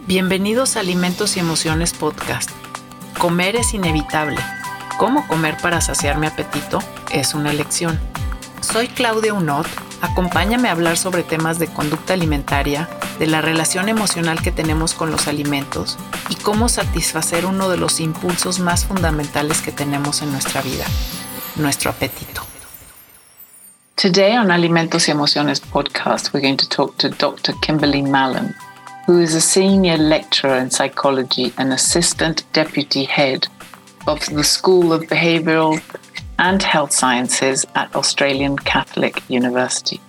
Bienvenidos a Alimentos y Emociones Podcast. Comer es inevitable. ¿Cómo comer para saciar mi apetito? Es una elección. Soy Claudia Unot. Acompáñame a hablar sobre temas de conducta alimentaria, de la relación emocional que tenemos con los alimentos y cómo satisfacer uno de los impulsos más fundamentales que tenemos en nuestra vida, nuestro apetito. Today on Alimentos y Emociones podcast, we're going to talk to Dr. Kimberly Mallon, who is a senior lecturer in psychology and assistant deputy head of the School of Behavioral and Health Sciences at Australian Catholic University.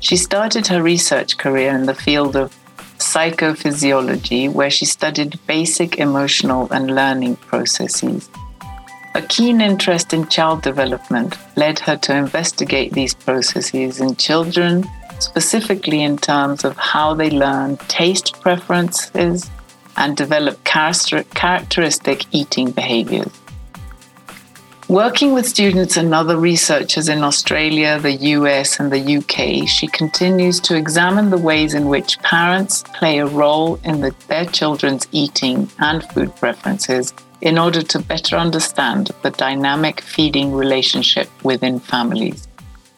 She started her research career in the field of psychophysiology, where she studied basic emotional and learning processes. A keen interest in child development led her to investigate these processes in children, specifically in terms of how they learn taste preferences and develop characteristic eating behaviors. Working with students and other researchers in Australia, the US, and the UK, she continues to examine the ways in which parents play a role in the, their children's eating and food preferences in order to better understand the dynamic feeding relationship within families.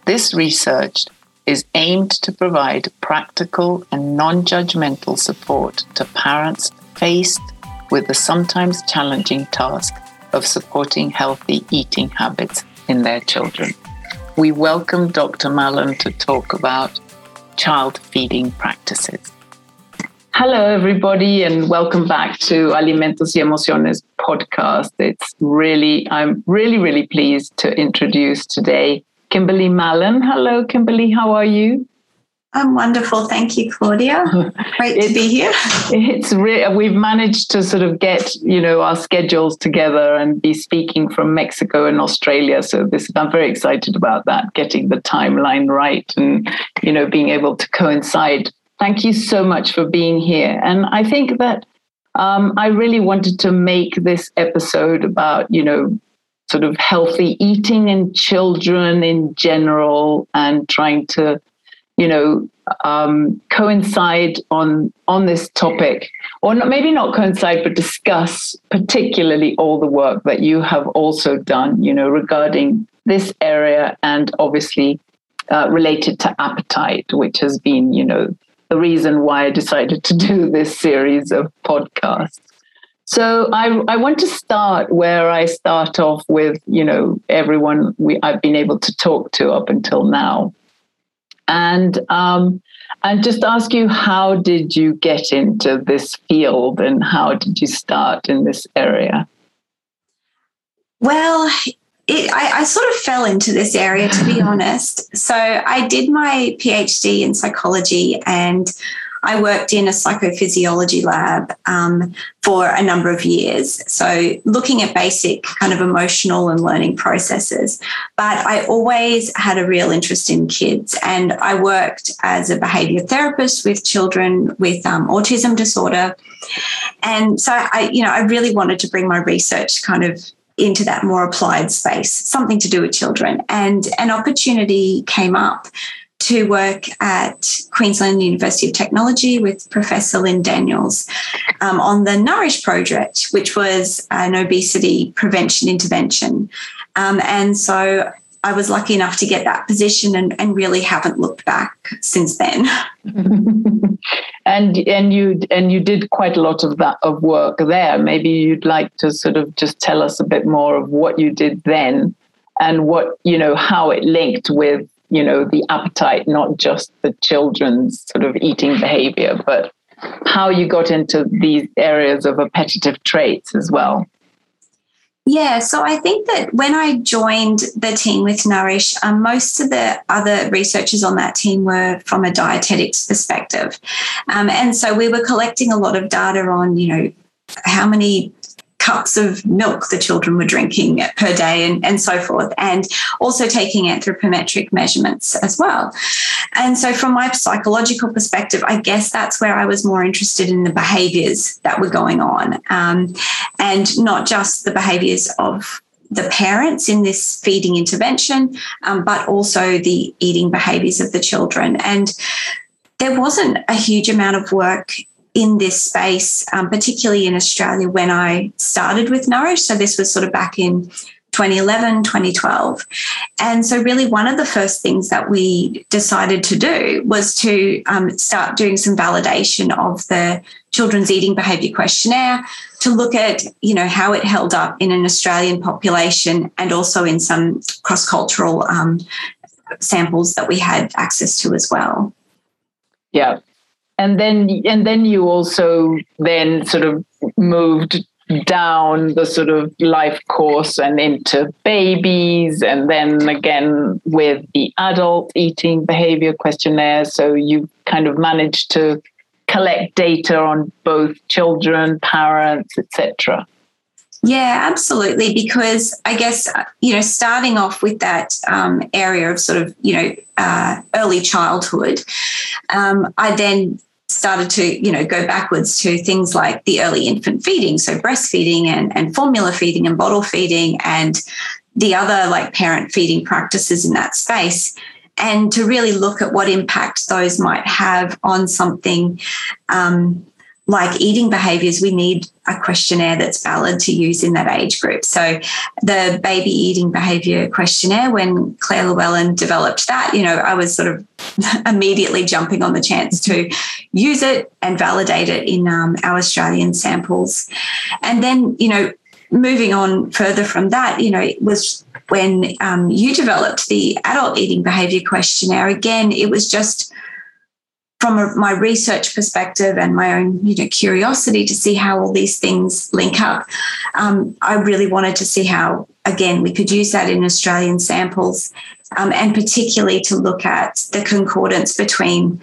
This research is aimed to provide practical and non judgmental support to parents faced with the sometimes challenging task of supporting healthy eating habits in their children. We welcome Dr. Mallan to talk about child feeding practices. Hello, everybody, and welcome back to Alimentos y Emociones podcast. It's really, I'm really, really pleased to introduce today Kimberly Mallan. Hello, Kimberly, how are you? I'm wonderful. Thank you, Claudia. Great to be here. It's re- we've managed to sort of get, you know, our schedules together and be speaking from Mexico and Australia. So this I'm very excited about that, getting the timeline right and, you know, being able to coincide. Thank you so much for being here. And I think that um, I really wanted to make this episode about, you know, sort of healthy eating in children in general and trying to you know, um, coincide on on this topic, or not, maybe not coincide, but discuss particularly all the work that you have also done, you know, regarding this area and obviously uh, related to appetite, which has been, you know, the reason why I decided to do this series of podcasts. So I, I want to start where I start off with, you know, everyone we I've been able to talk to up until now, and um, and just ask you how did you get into this field and how did you start in this area? Well, it, I, I, sort of fell into this area to be honest. So I did my PhD in psychology and I worked in a psychophysiology lab um, for a number of years. So, looking at basic kind of emotional and learning processes. But I always had a real interest in kids. And I worked as a behavior therapist with children with um, autism disorder. And so, I, you know, I really wanted to bring my research kind of into that more applied space, something to do with children. And an opportunity came up to work at Queensland University of Technology with Professor Lynne Daniels um, on the Nourish project, which was an obesity prevention intervention. Um, and so I was lucky enough to get that position and, and really haven't looked back since then. and and you and you did quite a lot of that of work there. Maybe you'd like to sort of just tell us a bit more of what you did then and what you know how it linked with you know the appetite not just the children's sort of eating behavior but how you got into these areas of appetitive traits as well yeah, so I think that when I joined the team with Nourish, um, most of the other researchers on that team were from a dietetics perspective. Um, and so we were collecting a lot of data on, you know, how many cups of milk the children were drinking per day and, and so forth, and also taking anthropometric measurements as well. And so, from my psychological perspective, I guess that's where I was more interested in the behaviors that were going on um, and not just the behaviors of the parents in this feeding intervention, um, but also the eating behaviors of the children. And there wasn't a huge amount of work in this space, um, particularly in Australia when I started with Nourish. So this was sort of back in 2011, 2012. And so, really, one of the first things that we decided to do was to um, start doing some validation of the children's eating behaviour questionnaire to look at, you know, how it held up in an Australian population and also in some cross cultural um, samples that we had access to as well. Yeah. And then, and then you also then sort of moved down the sort of life course and into babies and then again with the adult eating behavior questionnaire so you kind of managed to collect data on both children parents etc yeah, absolutely. Because I guess, you know, starting off with that um, area of sort of, you know, uh, early childhood, um, I then started to you know go backwards to things like the early infant feeding so breastfeeding and, and formula feeding and bottle feeding and the other like parent feeding practices in that space and to really look at what impact those might have on something um, like eating behaviors, we need a questionnaire that's valid to use in that age group. So the baby eating behavior questionnaire, when Clare Llewellyn developed that, you know, I was sort of immediately jumping on the chance to use it and validate it in um, our Australian samples. And then, you know, moving on further from that, you know, it was when um, you developed the adult eating behavior questionnaire. Again, it was just from a, my research perspective and my own you know curiosity to see how all these things link up um, i really wanted to see how again we could use that in australian samples um, and particularly to look at the concordance between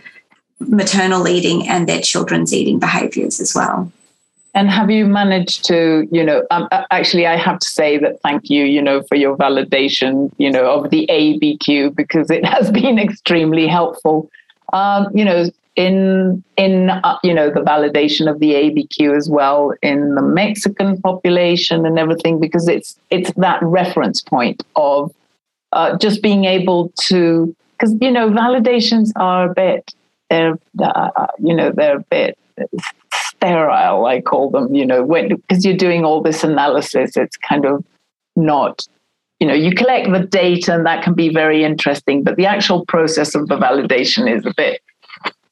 maternal eating and their children's eating behaviors as well. And have you managed to, you know, um, uh, actually, I have to say that thank you, you know, for your validation, you know, of the ABQ because it has been extremely helpful um, you know, in in uh, you know the validation of the ABQ as well in the Mexican population and everything because it's it's that reference point of uh, just being able to because you know validations are a bit they're uh, you know they're a bit sterile I call them you know when because you're doing all this analysis it's kind of not you know you collect the data and that can be very interesting but the actual process of the validation is a bit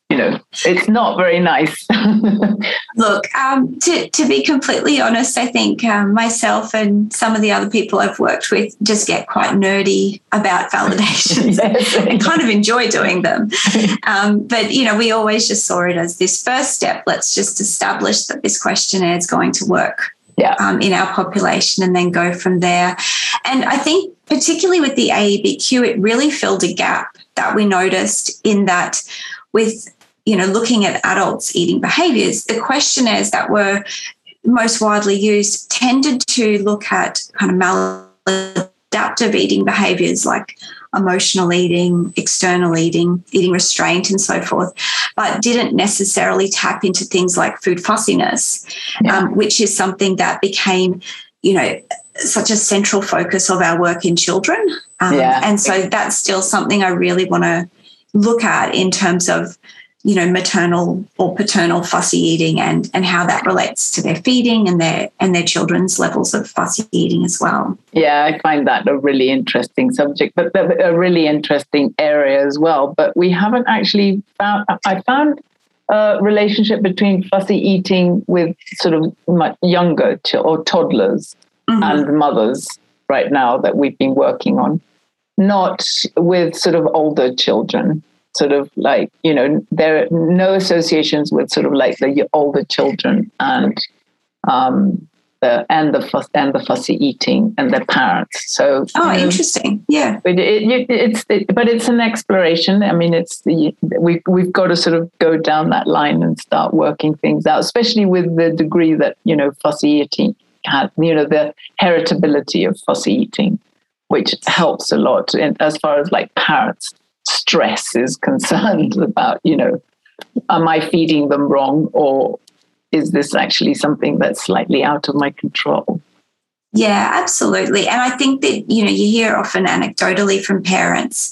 you know it's not very nice. Look um, to, to be completely honest i think um, myself and some of the other people i've worked with just get quite nerdy about validations. Yes. and kind of enjoy doing them. Um, but you know we always just saw it as this first step. Let's just establish that this questionnaire is going to work yeah. um, in our population and then go from there. And I think, particularly with the AEBQ, it really filled a gap that we noticed in that with you know looking at adults eating behaviors the questionnaires that were most widely used tended to look at kind of maladaptive eating behaviors like emotional eating, external eating, eating restraint, and so forth, but didn't necessarily tap into things like food fussiness, yeah. um, which is something that became, you know, such a central focus of our work in children. Um, yeah. And so that's still something I really want to look at in terms of you know maternal or paternal fussy eating and and how that relates to their feeding and their and their children's levels of fussy eating as well. Yeah i find that a really interesting subject but a really interesting area as well. But we haven't actually found i found a relationship between fussy eating with sort of much younger or toddlers mm-hmm. and mothers right now that we've been working on not with sort of older children sort of like you know there are no associations with sort of like the older children and um the and the fuss and the fussy eating and their parents. So oh interesting. Yeah. but it, it, it's it, but it's an exploration. I mean it's the we we've got to sort of go down that line and start working things out especially with the degree that you know fussy eating had you know the heritability of fussy eating which helps a lot in, as far as like parents stress is concerned about, you know, am I feeding them wrong or is this actually something that's slightly out of my control? Yeah, absolutely. And I think that, you know, you hear often anecdotally from parents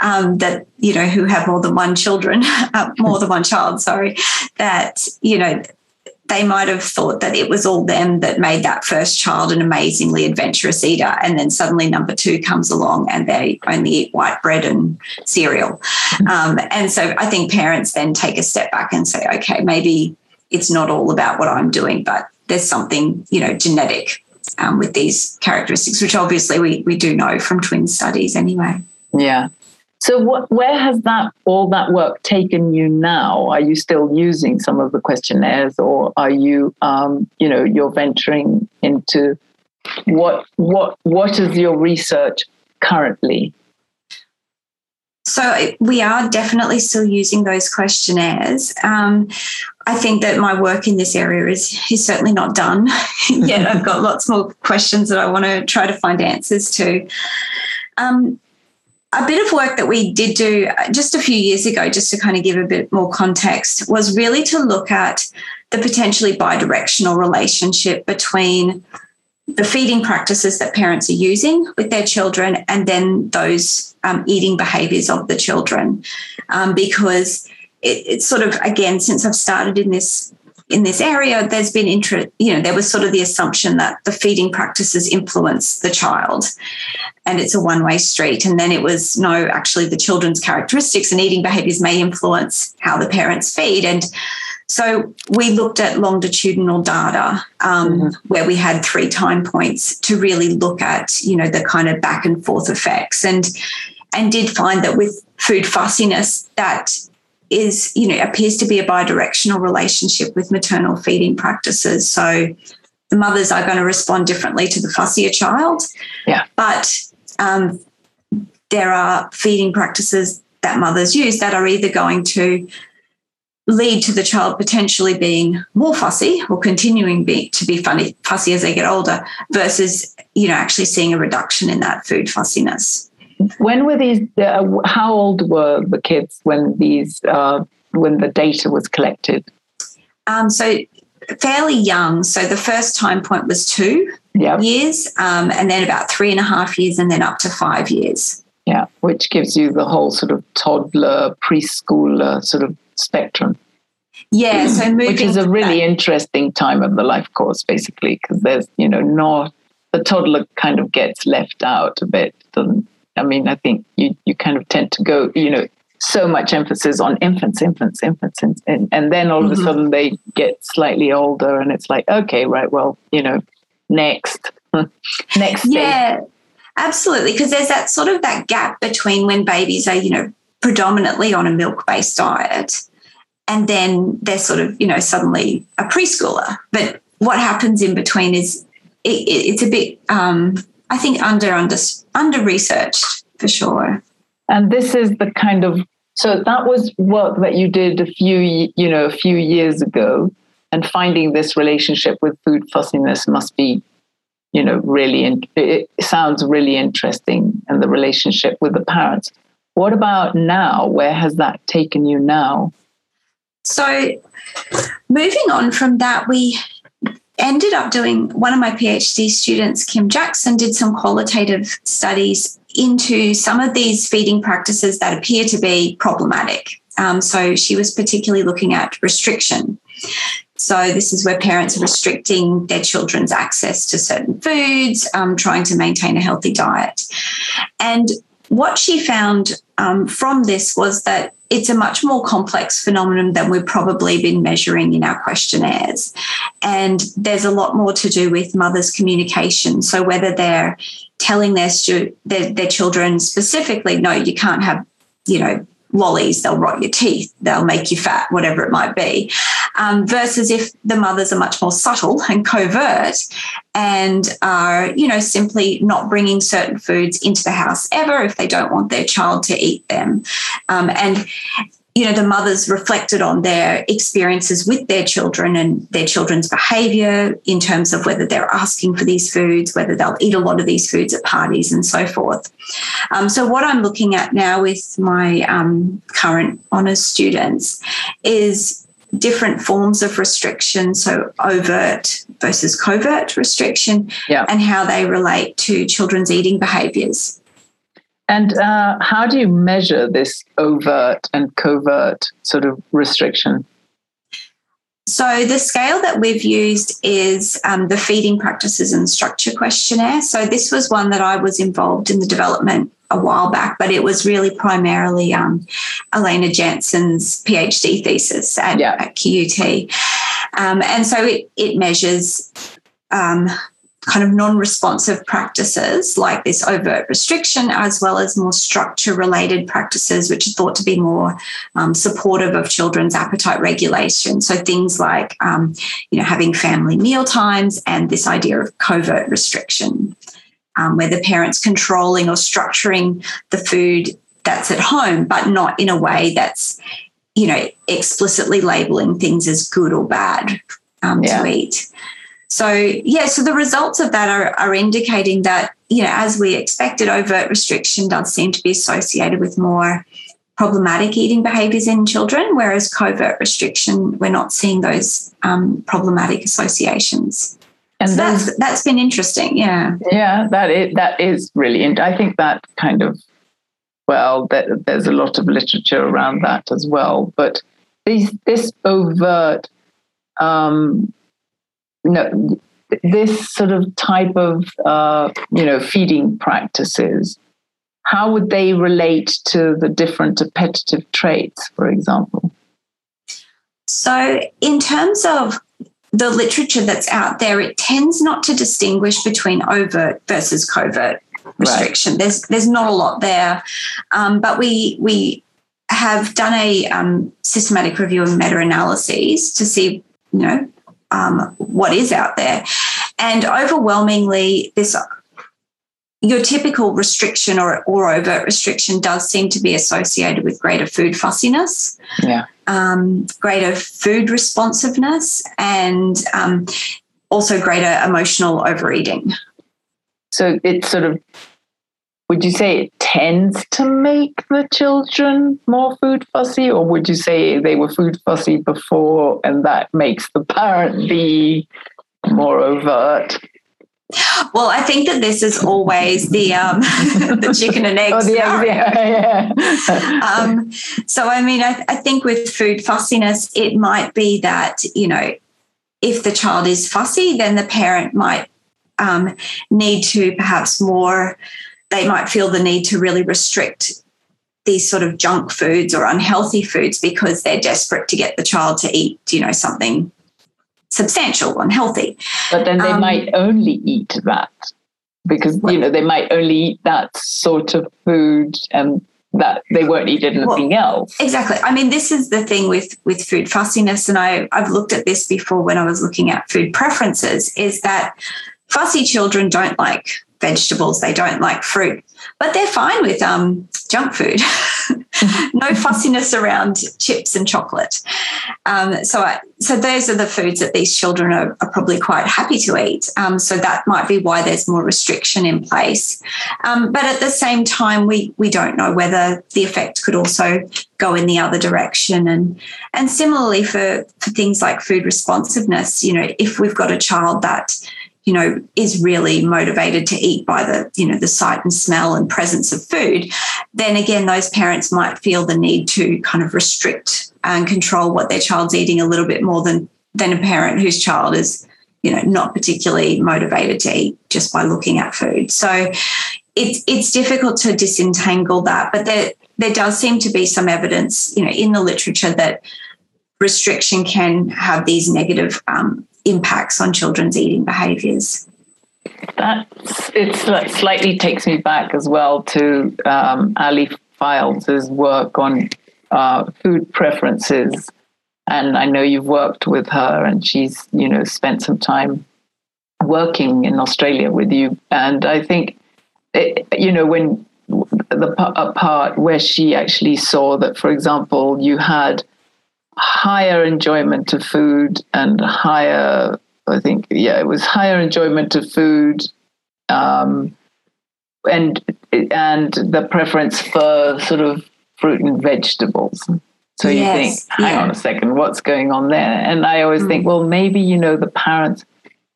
um, that, you know, who have more than one children, uh, more than one child, sorry, that, you know, they might have thought that it was all them that made that first child an amazingly adventurous eater. And then suddenly number two comes along and they only eat white bread and cereal. Um, and so I think parents then take a step back and say, okay, maybe it's not all about what I'm doing, but there's something, you know, genetic um, with these characteristics, which obviously we, we do know from twin studies anyway. Yeah. So what, where has that all that work taken you now? Are you still using some of the questionnaires, or are you, um, you know, you're venturing into what what what is your research currently? So we are definitely still using those questionnaires. Um, I think that my work in this area is is certainly not done yet. I've got lots more questions that I want to try to find answers to. Um, a bit of work that we did do uh, just a few years ago, just to kind of give a bit more context, was really to look at the potentially bidirectional relationship between the feeding practices that parents are using with their children and then those um, eating behaviors of the children. Um, because it, it's sort of, again, since I've started in this in this area, there's been interest, you know, there was sort of the assumption that the feeding practices influence the child and it's a one way street. And then it was no, actually, the children's characteristics and eating behaviors may influence how the parents feed. And so we looked at longitudinal data um, mm-hmm. where we had three time points to really look at, you know, the kind of back and forth effects and and did find that with food fussiness that is, you know, appears to be a bidirectional relationship with maternal feeding practices. So the mothers are going to respond differently to the fussier child. Yeah. But um, there are feeding practices that mothers use that are either going to lead to the child potentially being more fussy or continuing be, to be funny, fussy as they get older versus you know actually seeing a reduction in that food fussiness when were these uh, how old were the kids when these uh, when the data was collected um, so fairly young so the first time point was two yep. years um, and then about three and a half years and then up to five years yeah which gives you the whole sort of toddler preschooler sort of spectrum. Yeah, so which is a really interesting time of the life course, basically, because there's you know not the toddler kind of gets left out a bit. Doesn't I mean? I think you you kind of tend to go you know so much emphasis on infants, infants, infants, and and, and then all of a mm-hmm. sudden they get slightly older, and it's like okay, right, well, you know, next, next, yeah. Absolutely, because there's that sort of that gap between when babies are, you know, predominantly on a milk based diet. And then they're sort of, you know, suddenly a preschooler. But what happens in between is it, it's a bit, um, I think, under, under, under researched for sure. And this is the kind of, so that was work that you did a few, you know, a few years ago. And finding this relationship with food fussiness must be you know really it sounds really interesting and the relationship with the parents what about now? Where has that taken you now? So, moving on from that, we ended up doing one of my PhD students, Kim Jackson, did some qualitative studies into some of these feeding practices that appear to be problematic. Um, so, she was particularly looking at restriction. So, this is where parents are restricting their children's access to certain foods, um, trying to maintain a healthy diet. And what she found um, from this was that it's a much more complex phenomenon than we've probably been measuring in our questionnaires. And there's a lot more to do with mothers' communication. So, whether they're telling their, stu- their, their children specifically, no, you can't have, you know, lollies, they'll rot your teeth, they'll make you fat, whatever it might be. Um, versus if the mothers are much more subtle and covert and are, you know, simply not bringing certain foods into the house ever if they don't want their child to eat them. Um, and you know the mothers reflected on their experiences with their children and their children's behavior in terms of whether they're asking for these foods whether they'll eat a lot of these foods at parties and so forth um, so what i'm looking at now with my um, current honors students is different forms of restriction, so overt versus covert restriction, yeah. and how they relate to children's eating behaviors. And uh, how do you measure this overt and covert sort of restriction? So, the scale that we've used is um, the Feeding Practices and Structure Questionnaire. So, this was one that I was involved in the development a while back, but it was really primarily um, Elena Jansen's PhD thesis at, yeah. at QUT. Um, and so it, it measures um, kind of non responsive practices like this overt restriction, as well as more structure related practices, which are thought to be more um, supportive of children's appetite regulation. So things like, um, you know, having family meal times and this idea of covert restriction, um, where the parent's controlling or structuring the food that's at home, but not in a way that's, you know, explicitly labeling things as good or bad um, yeah. to eat. So, yeah, so the results of that are, are indicating that, you know, as we expected, overt restriction does seem to be associated with more problematic eating behaviors in children, whereas covert restriction, we're not seeing those um, problematic associations. And so that's that's been interesting, yeah. Yeah, that is that is really, and I think that kind of well, that, there's a lot of literature around that as well. But these this overt um, no, this sort of type of uh, you know feeding practices how would they relate to the different appetitive traits for example so in terms of the literature that's out there it tends not to distinguish between overt versus covert restriction right. there's there's not a lot there um, but we we have done a um, systematic review and meta-analyses to see you know um, what is out there. And overwhelmingly, this your typical restriction or, or overt restriction does seem to be associated with greater food fussiness, yeah. um, greater food responsiveness, and um, also greater emotional overeating. So it's sort of would you say it tends to make the children more food fussy, or would you say they were food fussy before and that makes the parent be more overt? Well, I think that this is always the um, the chicken and egg. Oh, the yeah, yeah. um, so, I mean, I, I think with food fussiness, it might be that you know, if the child is fussy, then the parent might um, need to perhaps more they might feel the need to really restrict these sort of junk foods or unhealthy foods because they're desperate to get the child to eat, you know, something substantial and healthy. But then they um, might only eat that because, you know, they might only eat that sort of food and that they won't eat anything well, else. Exactly. I mean, this is the thing with with food fussiness, and I I've looked at this before when I was looking at food preferences. Is that fussy children don't like vegetables. They don't like fruit, but they're fine with um, junk food. no fussiness around chips and chocolate. Um, so, I, so those are the foods that these children are, are probably quite happy to eat. Um, so that might be why there's more restriction in place. Um, but at the same time, we we don't know whether the effect could also go in the other direction. And and similarly for for things like food responsiveness, you know, if we've got a child that you know is really motivated to eat by the you know the sight and smell and presence of food then again those parents might feel the need to kind of restrict and control what their child's eating a little bit more than than a parent whose child is you know not particularly motivated to eat just by looking at food. So it's it's difficult to disentangle that but there there does seem to be some evidence you know in the literature that restriction can have these negative um, impacts on children's eating behaviors. That it slightly takes me back as well to um, Ali Fildes' work on uh, food preferences, and I know you've worked with her, and she's you know spent some time working in Australia with you, and I think it, you know when the part where she actually saw that, for example, you had higher enjoyment of food and higher, I think, yeah, it was higher enjoyment of food, um, and and the preference for sort of fruit and vegetables. So you think, hang yeah. on a second, what's going on there? And I always think, well, maybe, you know, the parents,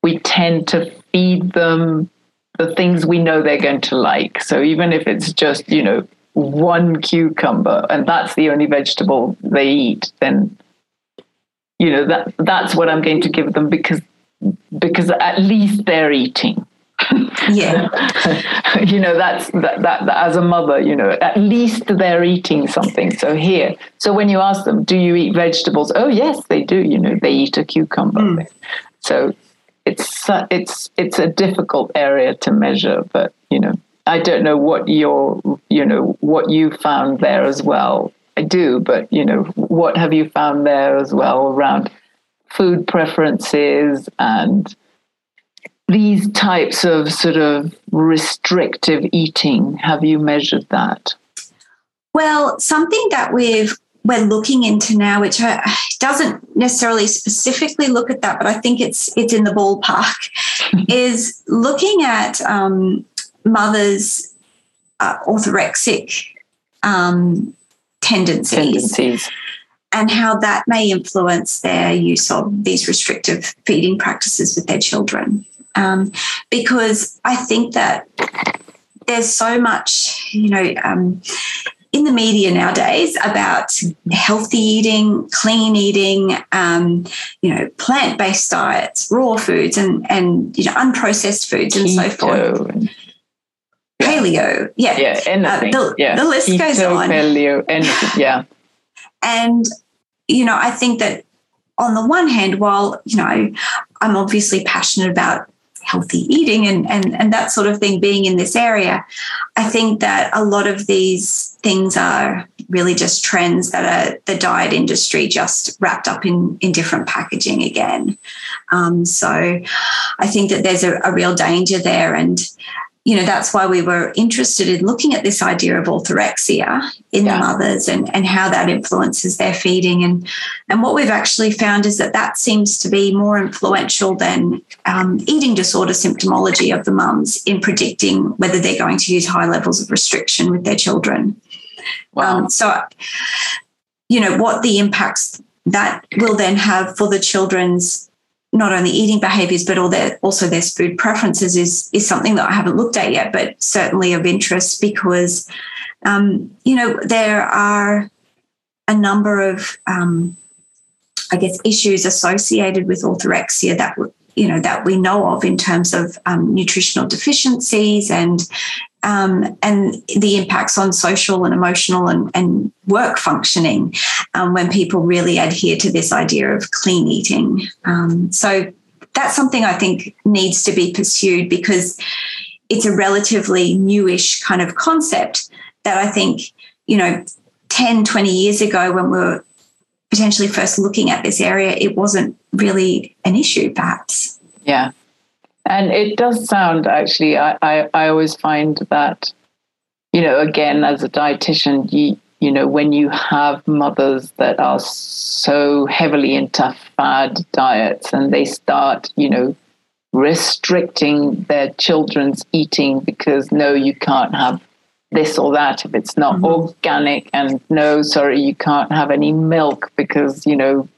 we tend to feed them the things we know they're going to like. So even if it's just, you know, one cucumber and that's the only vegetable they eat, then you know that that's what I'm going to give them because because at least they're eating. Yeah. you know that's that, that, that as a mother you know at least they're eating something so here so when you ask them do you eat vegetables oh yes they do you know they eat a cucumber hmm. so it's it's it's a difficult area to measure but you know i don't know what your you know what you found there as well. I do but you know what have you found there as well around food preferences and these types of sort of restrictive eating? Have you measured that? Well, something that we've we're looking into now, which doesn't necessarily specifically look at that, but I think it's it's in the ballpark, is looking at um, mothers' uh, orthorexic um, tendencies tendencies and how that may influence their use of these restrictive feeding practices with their children. Um, because I think that there's so much, you know, um, in the media nowadays about healthy eating, clean eating, um, you know, plant-based diets, raw foods, and and you know, unprocessed foods, and so forth. Paleo, yeah, yeah anything Uh, the- yeah the list goes Keto, on. paleo anything yeah And, you know, I think that on the one hand, while, you know, I'm obviously passionate about healthy eating and, and, and that sort of thing being in this area, I think that a lot of these things are really just trends that are the diet industry just wrapped up in, in different packaging again. Um, so I think that there's a, a real danger there. And, you know, that's why we were interested in looking at this idea of orthorexia in Yeah. the mothers and, and how that influences their feeding. And, and what we've actually found is that that seems to be more influential than um, eating disorder symptomology of the mums in predicting whether they're going to use high levels of restriction with their children. wow Um, so, you know, what the impacts that will then have for the children's not only eating behaviors but all their, also their food preferences is is something that I haven't looked at yet, but certainly of interest because, um, you know, there are a number of, um, I guess, issues associated with orthorexia that you know that we know of in terms of um, nutritional deficiencies and um, and the impacts on social and emotional and, and work functioning um, when people really adhere to this idea of clean eating. Um, so that's something I think needs to be pursued because it's a relatively newish kind of concept that I think, you know, 10, 20 years ago when we were potentially first looking at this area, it wasn't really an issue, perhaps. Yeah. And it does sound actually, I, I, I always find that, you know, again, as a dietitian, you, you know, when you have mothers that are so heavily into fad diets and they start, you know, restricting their children's eating because no, you can't have this or that if it's not Mhm. organic, and no, sorry, you can't have any milk because, you know,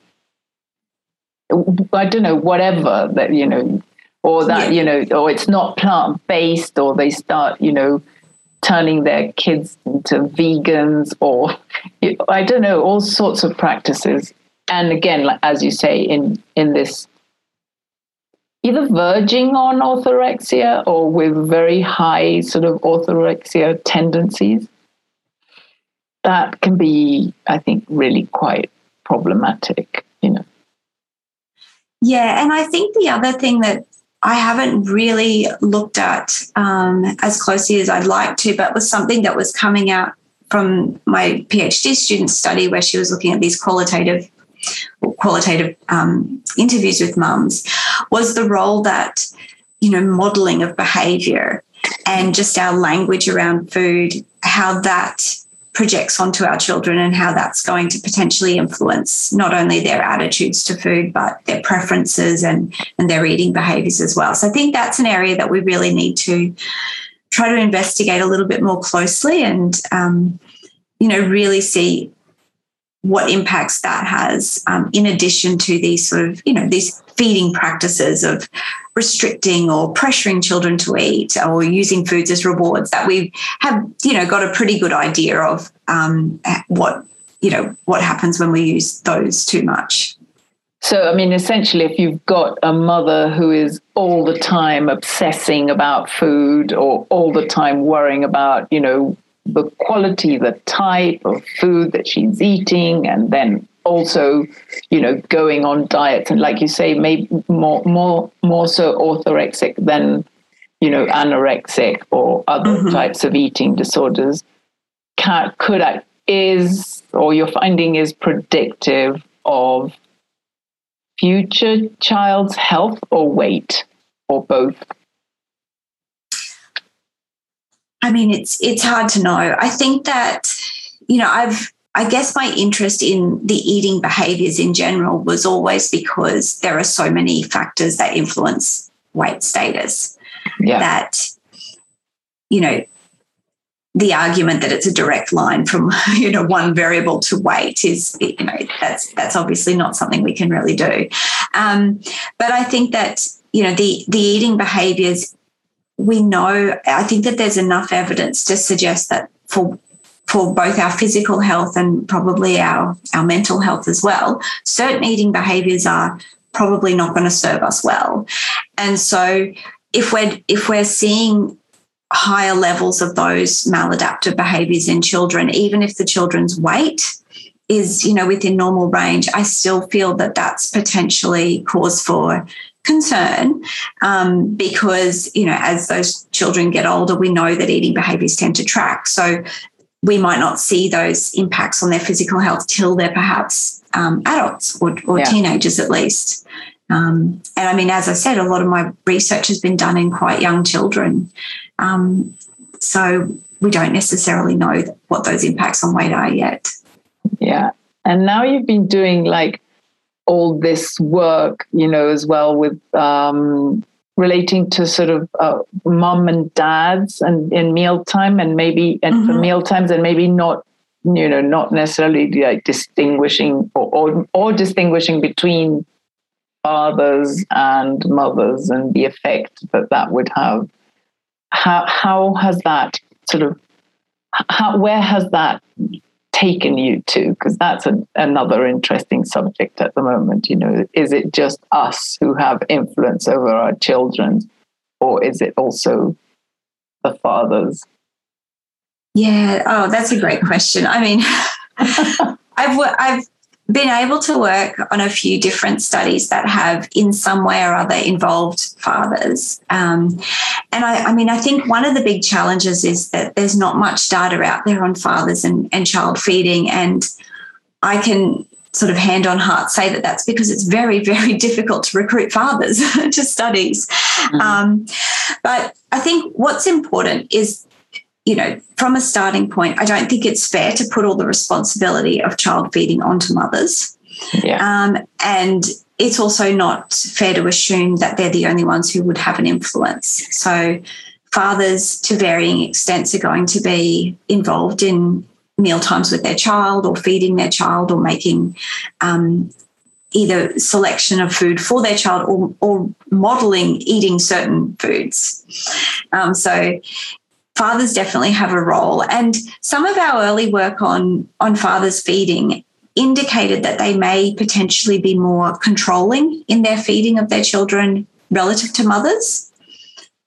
I don't know, whatever that, you know, or that, Yeah. you know, or it's not plant based, or they start, you know, turning their kids into vegans, or I don't know, all sorts of practices. And again, like, as you say, in in this either verging on orthorexia or with very high sort of orthorexia tendencies, that can be, I think, really quite problematic. You know. Yeah, and I think the other thing that I haven't really looked at um, as closely as I'd like to, but was something that was coming out from my PhD student study where she was looking at these qualitative qualitative um, interviews with mums was the role that you know modeling of behavior and just our language around food how that projects onto our children and how that's going to potentially influence not only their attitudes to food but their preferences and and their eating behaviors as well. So i think that's an area that we really need to try to investigate a little bit more closely and um, you know really see what impacts that has, um, in addition to these sort of, you know, these feeding practices of restricting or pressuring children to eat or using foods as rewards that we have, you know, got a pretty good idea of um, what, you know, what happens when we use those too much. So, I mean, essentially, if you've got a mother who is all the time obsessing about food or all the time worrying about, you know, the quality, the type of food that she's eating, and then also, you know, going on diets and, like you say, maybe more, more, more so orthorexic than, you know, anorexic or other mm-hmm. types of eating disorders, can, could is or your finding is predictive of future child's health or weight or both? I mean, it's it's hard to know. I think that you know, I've I guess my interest in the eating behaviors in general was always because there are so many factors that influence weight status. Yeah. That you know, the argument that it's a direct line from you know one variable to weight is you know that's that's obviously not something we can really do um, but i think that you know the the eating behaviors we know i think that there's enough evidence to suggest that for for both our physical health and probably our our mental health as well certain eating behaviors are probably not going to serve us well. And so if we're if we're seeing higher levels of those maladaptive behaviors in children, even if the children's weight is, you know, within normal range, I still feel that that's potentially cause for concern um, because, you know, as those children get older, we know that eating behaviors tend to track. So we might not see those impacts on their physical health till they're perhaps um, adults or, or yeah. teenagers at least. Um, and I mean, as I said, a lot of my research has been done in quite young children. Um, so we don't necessarily know what those impacts on weight are yet. Yeah. And now you've been doing like all this work, you know, as well with um, relating to sort of uh, mom and dads and in mealtime and maybe and mm-hmm. for meal times and maybe not you know not necessarily like distinguishing or, or, or distinguishing between fathers and mothers and the effect that that would have how how has that sort of how where has that taken you to because that's a, another interesting subject at the moment you know. Is it just us who have influence over our children or is it also the fathers? Yeah. Oh that's a great question. I mean i've i've been able to work on a few different studies that have, in some way or other, involved fathers. Um, and I, I, mean, I think one of the big challenges is that there's not much data out there on fathers and, and child feeding. And I can sort of hand on heart say that that's because it's very, very difficult to recruit fathers to studies. Mm-hmm. Um, but I think what's important is you know, from a starting point, I don't think it's fair to put all the responsibility of child feeding onto mothers. Yeah. Um, and it's also not fair to assume that they're the only ones who would have an influence. So, fathers, to varying extents, are going to be involved in meal times with their child or feeding their child or making um, either selection of food for their child or, or modeling eating certain foods. Um, so fathers definitely have a role. And some of our early work on, on fathers feeding indicated that they may potentially be more controlling in their feeding of their children relative to mothers.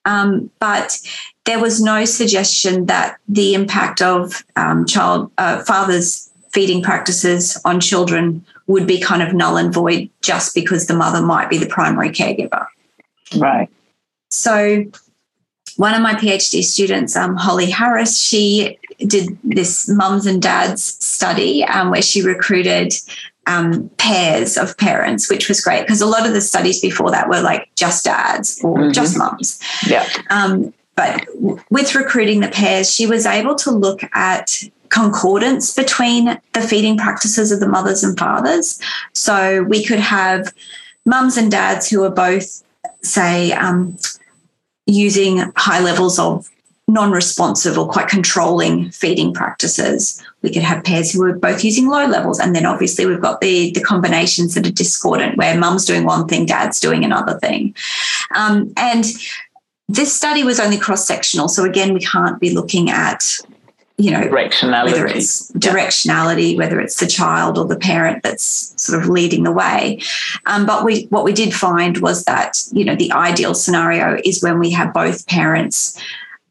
Um, but there was no suggestion that the impact of um, child uh, fathers feeding practices on children would be kind of null and void just because the mother might be the primary caregiver. Right. So one of my PhD students, um, Holly Harris, she did this mums and dads study um, where she recruited um, pairs of parents, which was great because a lot of the studies before that were like just dads or mm-hmm. just mums. Yeah. Um, but with recruiting the pairs, she was able to look at concordance between the feeding practices of the mothers and fathers. So we could have mums and dads who are both, say, um, using high levels of non-responsive or quite controlling feeding practices. We could have pairs who are both using low levels, and then obviously we've got the the combinations that are discordant, where mum's doing one thing, dad's doing another thing, um, and this study was only cross sectional. So again, we can't be looking at you know directionality whether it's directionality whether it's the child or the parent that's sort of leading the way um, but we what we did find was that you know the ideal scenario is when we have both parents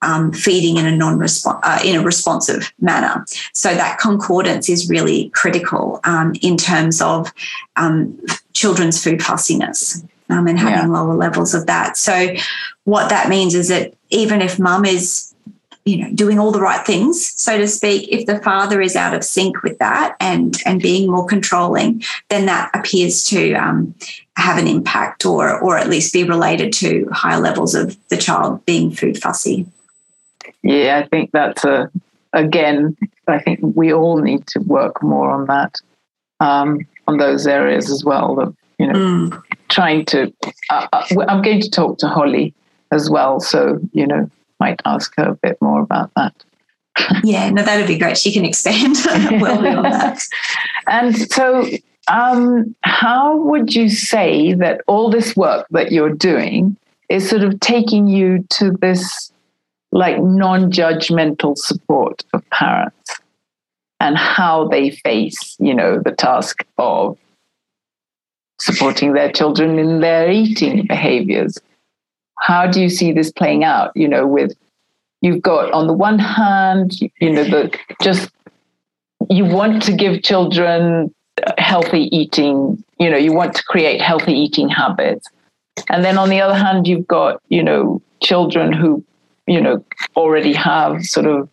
um, feeding in a non uh, in a responsive manner. So that concordance is really critical um, in terms of um, children's food fussiness um, and having yeah. lower levels of that. So what that means is that even if mum is you know doing all the right things so to speak if the father is out of sync with that and and being more controlling then that appears to um, have an impact or or at least be related to higher levels of the child being food fussy yeah i think that's a again i think we all need to work more on that um, on those areas as well of you know mm. trying to uh, uh i'm going to talk to holly as well so you know might ask her a bit more about that. yeah, no, that'd be great. She can expand well beyond that. And so, um, how would you say that all this work that you're doing is sort of taking you to this like non-judgmental support of parents and how they face, you know, the task of supporting their children in their eating behaviors how do you see this playing out? You know, with you've got on the one hand, you know, the just you want to give children uh, healthy eating, you know, you want to create healthy eating habits. And then on the other hand, you've got, you know, children who, you know, already have sort of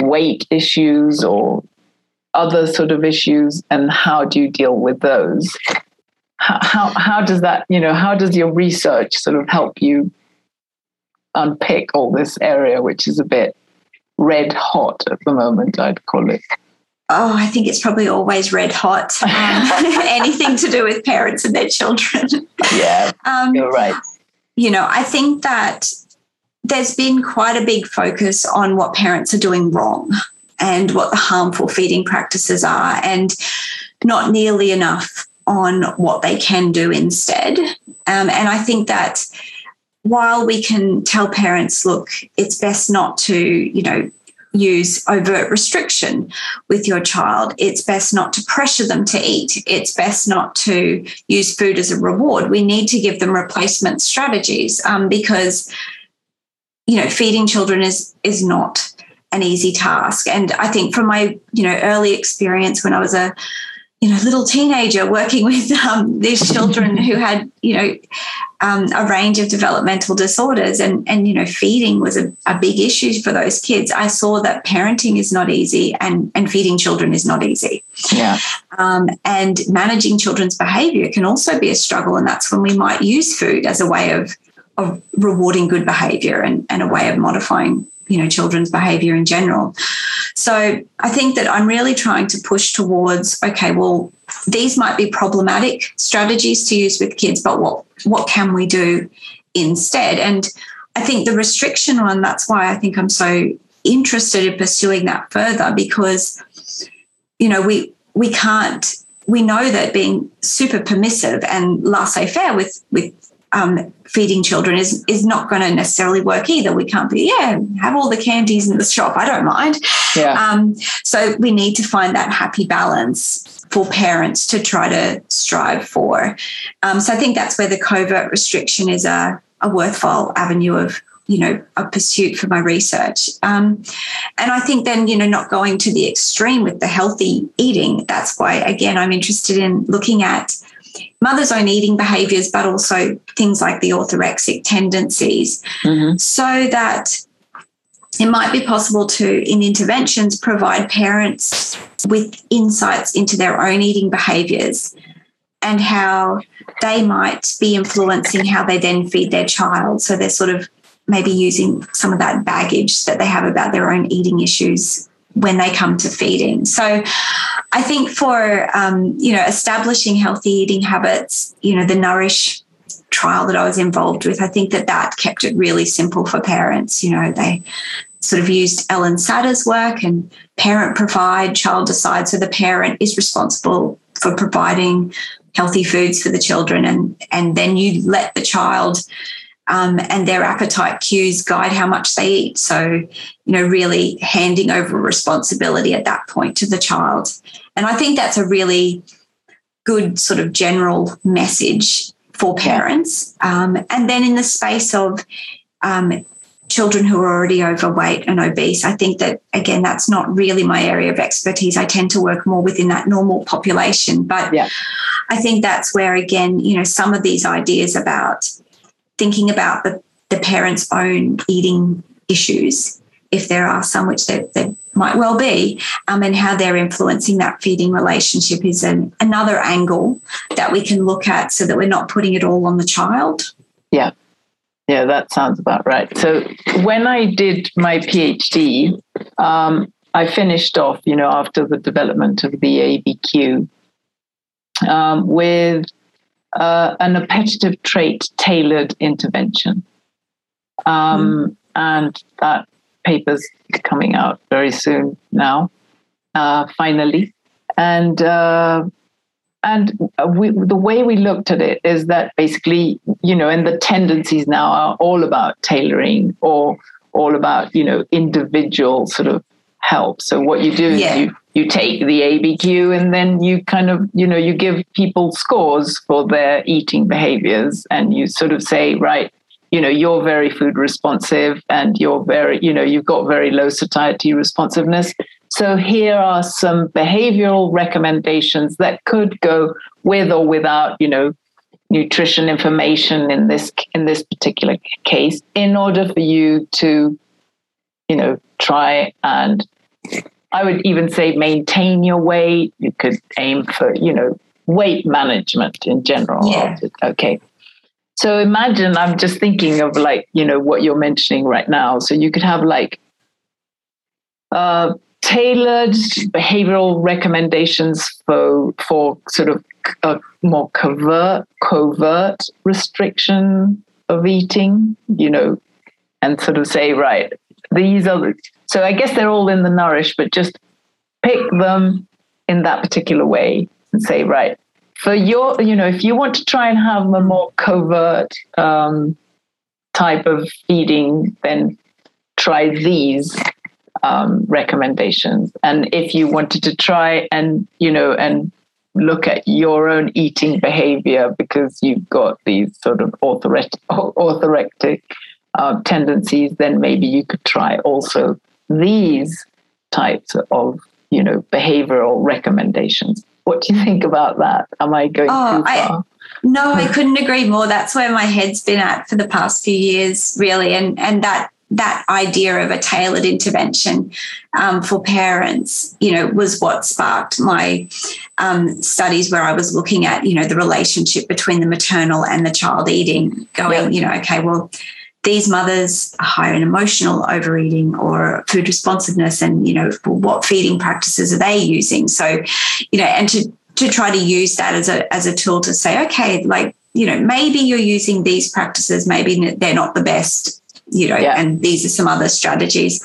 weight issues or other sort of issues and how do you deal with those how, how, how does that you know how does your research sort of help you unpick all this area, which is a bit red hot at the moment, I'd call it. Oh, I think it's probably always red hot. Um, anything to do with parents and their children. Yeah, um, you're right. You know, I think that there's been quite a big focus on what parents are doing wrong and what the harmful feeding practices are, and not nearly enough on what they can do instead. Um, and I think that while we can tell parents, look, it's best not to, you know, use overt restriction with your child. It's best not to pressure them to eat. It's best not to use food as a reward. We need to give them replacement strategies um, because, you know, feeding children is is not an easy task. And I think from my, you know, early experience when I was a you know, little teenager working with um, these children who had, you know, um, a range of developmental disorders, and and you know, feeding was a, a big issue for those kids. I saw that parenting is not easy, and and feeding children is not easy. Yeah. Um, and managing children's behaviour can also be a struggle, and that's when we might use food as a way of of rewarding good behaviour and, and a way of modifying you know children's behavior in general. So i think that i'm really trying to push towards okay well these might be problematic strategies to use with kids but what what can we do instead? And i think the restriction one that's why i think i'm so interested in pursuing that further because you know we we can't we know that being super permissive and laissez-faire with with um, feeding children is is not going to necessarily work either. We can't be, yeah, have all the candies in the shop. I don't mind. Yeah. Um, so we need to find that happy balance for parents to try to strive for. Um, so I think that's where the covert restriction is a, a worthwhile avenue of you know a pursuit for my research um, and i think then you know not going to the extreme with the healthy eating that's why again i'm interested in looking at mother's own eating behaviors, but also things like the orthorexic tendencies, mm-hmm. so that it might be possible to, in interventions, provide parents with insights into their own eating behaviors and how they might be influencing how they then feed their child. So they're sort of maybe using some of that baggage that they have about their own eating issues when they come to feeding. So I think for um, you know establishing healthy eating habits, you know the Nourish trial that I was involved with, I think that that kept it really simple for parents. You know they sort of used Ellen Satter's work and parent provide, child decide. So the parent is responsible for providing healthy foods for the children, and and then you let the child um, and their appetite cues guide how much they eat. So, you know, really handing over responsibility at that point to the child. And I think that's a really good sort of general message for parents. Um, and then in the space of um, children who are already overweight and obese, I think that, again, that's not really my area of expertise. I tend to work more within that normal population. But yeah. I think that's where, again, you know, some of these ideas about thinking about the, the parents' own eating issues, if there are some which there, might well be, um, and how they're influencing that feeding relationship is an, another angle that we can look at so that we're not putting it all on the child. Yeah. Yeah, that sounds about right. So when I did my PhD, um, I finished off, you know, after the development of the ABQ um, with uh, an appetitive trait tailored intervention. Um, mm. And that paper's coming out very soon now, uh, finally. And uh, and we, the way we looked at it is that basically, you know, and the tendencies now are all about tailoring or all about, you know, individual sort of help. So what you do yeah. is you you take the ABQ and then you kind of, you know, you give people scores for their eating behaviors and you sort of say, right, you know, you're very food responsive and you're very, you know, you've got very low satiety responsiveness. So here are some behavioral recommendations that could go with or without, you know, nutrition information in this in this particular case in order for you to you know try and I would even say maintain your weight. You could aim for, you know, weight management in general. Yeah. Okay. So imagine I'm just thinking of like, you know, what you're mentioning right now. So you could have like uh, tailored behavioral recommendations for for sort of a more covert covert restriction of eating, you know, and sort of say, right, these are the so I guess they're all in the nourish, but just pick them in that particular way and say, right, for your, you know, if you want to try and have a more covert um, type of feeding, then try these um, recommendations. And if you wanted to try and, you know, and look at your own eating behavior because you've got these sort of orthorexic uh, tendencies, then maybe you could try also these types of you know behavioral recommendations? What do you think about that? Am i going oh, too far? I, no i couldn't agree more. That's where my head's been at for the past few years really and and that that idea of a tailored intervention um, for parents, you know, was what sparked my um, studies where I was looking at, you know, the relationship between the maternal and the child eating, going, you know, okay, well, these mothers are higher in emotional overeating or food responsiveness and you know what feeding practices are they using? So you know and to to try to use that as a as a tool to say okay like you know maybe you're using these practices maybe they're not the best you know yeah. and these are some other strategies.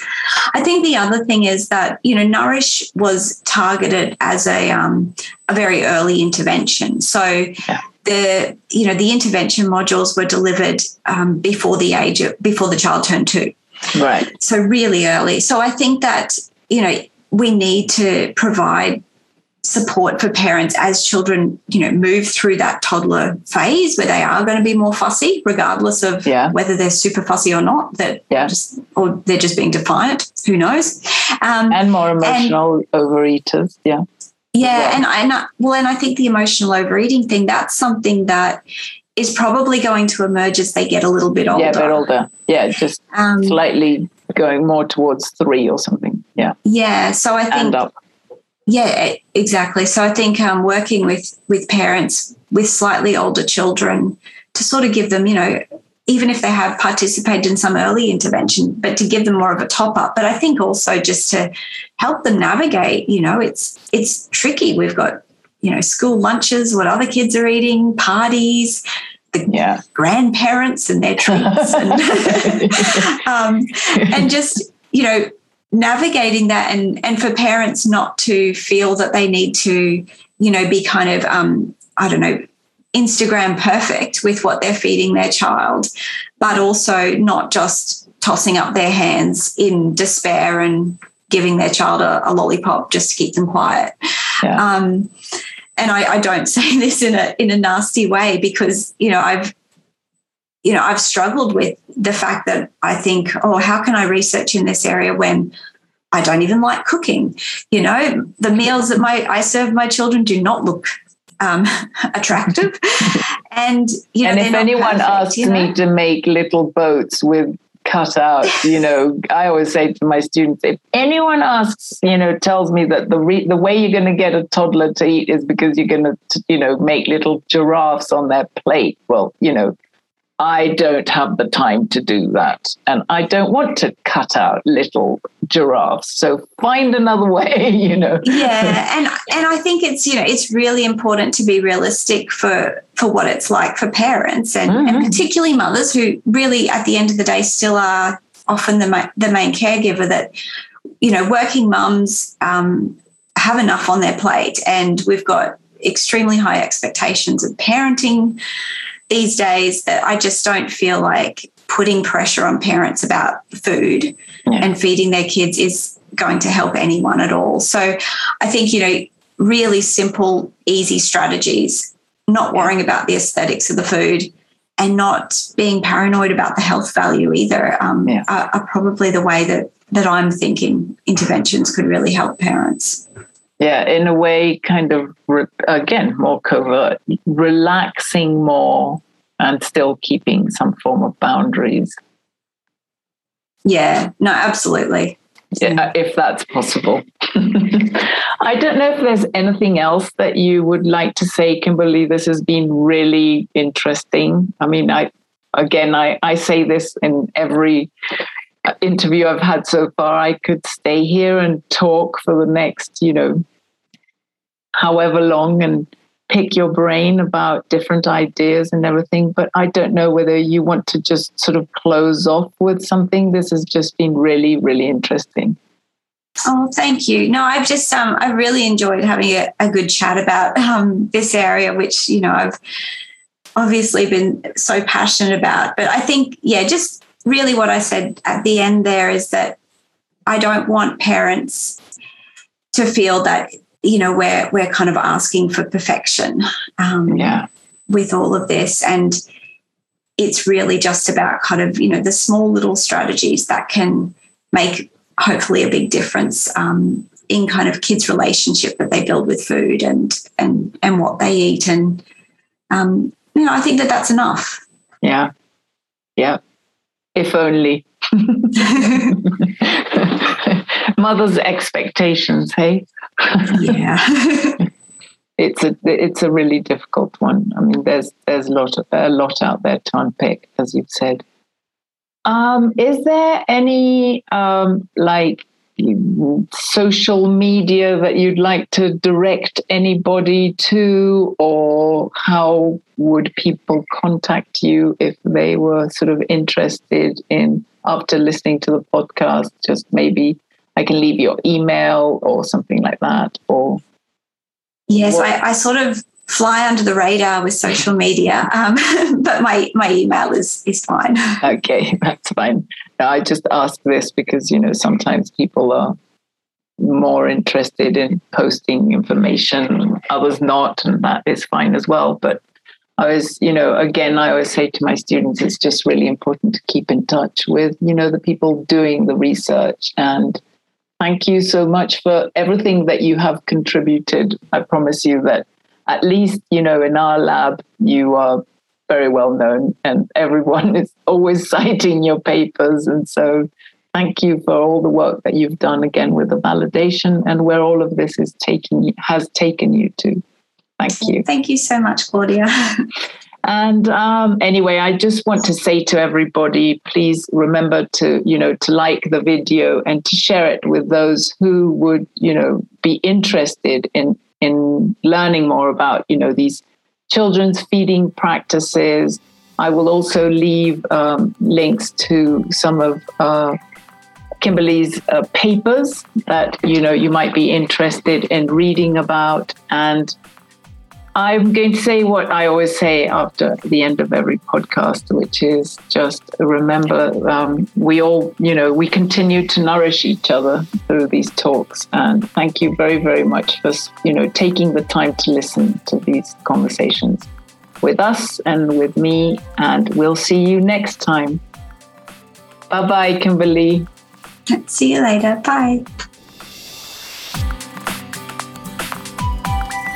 I think the other thing is that you know nourish was targeted as a um, a very early intervention. So yeah the you know the intervention modules were delivered um, before the age of, before the child turned two. Right. So really early. So i think that you know we need to provide support for parents as children you know move through that toddler phase where they are going to be more fussy regardless of yeah. whether they're super fussy or not that yeah. just or they're just being defiant who knows? Um, and more emotional and, overeaters yeah yeah, and I, and I, well, and I think the emotional overeating thing that's something that is probably going to emerge as they get a little bit older. Yeah, a bit older. Yeah, just um, slightly going more towards three or something. Yeah. Yeah. So I think. Yeah, exactly. So I think um, working with with parents with slightly older children to sort of give them, you know, even if they have participated in some early intervention, but to give them more of a top up. But I think also just to help them navigate, you know, it's it's tricky. We've got, you know, school lunches, what other kids are eating, parties, the yeah. grandparents and their treats and, um, and just you know, navigating that and and for parents not to feel that they need to, you know, be kind of um, I don't know, Instagram perfect with what they're feeding their child, but also not just tossing up their hands in despair and giving their child a, a lollipop just to keep them quiet. Yeah. Um, and I, I don't say this in a in a nasty way because you know I've you know I've struggled with the fact that I think oh how can I research in this area when I don't even like cooking you know the meals that my I serve my children do not look um, attractive and you know and if anyone perfect, asks you know? me to make little boats with cut out you know i always say to my students if anyone asks you know tells me that the re- the way you're going to get a toddler to eat is because you're going to you know make little giraffes on their plate well you know I don't have the time to do that. And I don't want to cut out little giraffes. So find another way, you know. Yeah. And and I think it's, you know, it's really important to be realistic for for what it's like for parents and, mm-hmm. and particularly mothers who really at the end of the day still are often the ma- the main caregiver that, you know, working mums um, have enough on their plate and we've got extremely high expectations of parenting these days that I just don't feel like putting pressure on parents about food yeah. and feeding their kids is going to help anyone at all. So I think, you know, really simple, easy strategies, not worrying about the aesthetics of the food and not being paranoid about the health value either um, yeah. are, are probably the way that, that I'm thinking interventions could really help parents yeah in a way kind of re- again more covert relaxing more and still keeping some form of boundaries yeah no absolutely yeah, uh, if that's possible. I don't know if there's anything else that you would like to say, Kimberly. This has been really interesting. I mean, I again, I, I say this in every interview I've had so far, I could stay here and talk for the next, you know, however long and pick your brain about different ideas and everything. But I don't know whether you want to just sort of close off with something. This has just been really, really interesting. Oh, thank you. No, I've just um, I really enjoyed having a, a good chat about um, this area, which you know I've obviously been so passionate about. But I think, yeah, just really what I said at the end there is that I don't want parents to feel that you know we're we're kind of asking for perfection um, yeah. with all of this. And it's really just about kind of you know the small little strategies that can make hopefully a big difference um, in kind of kids relationship that they build with food and and and what they eat. And um, you know i think that that's enough. Yeah. Yeah if only. Mother's expectations, hey? yeah. it's a it's a really difficult one. I mean, there's there's a lot a lot out there to unpick, as you've said. Um, is there any um, like social media that you'd like to direct anybody to, or how would people contact you if they were sort of interested in, after listening to the podcast, just maybe I can leave your email or something like that? Or Yes, I, I sort of fly under the radar with social media, um, but my my email is is fine. Okay, that's fine. I just ask this because you know sometimes people are more interested in posting information, others not, and that is fine as well. But I was, you know, again, I always say to my students, it's just really important to keep in touch with, you know, the people doing the research. And thank you so much for everything that you have contributed. I promise you that at least, you know, in our lab, you are very well known and everyone is always citing your papers. And so thank you for all the work that you've done again with the validation and where all of this is taking has taken you to. Thank you. Thank you so much, Claudia. And um, anyway, I just want to say to everybody, please remember to, you know, to like the video and to share it with those who would, you know, be interested in in learning more about, you know, these children's feeding practices. I will also leave um, links to some of uh, Kimberly's uh, papers that you know you might be interested in reading about and I'm going to say what I always say after the end of every podcast, which is just remember um, we all, you know, we continue to nourish each other through these talks. And thank you very, very much for, you know, taking the time to listen to these conversations with us and with me. And we'll see you next time. Bye bye, Kimberly. See you later. Bye.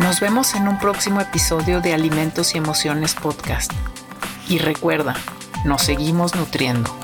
Nos vemos en un próximo episodio de Alimentos y Emociones Podcast. Y recuerda, nos seguimos nutriendo.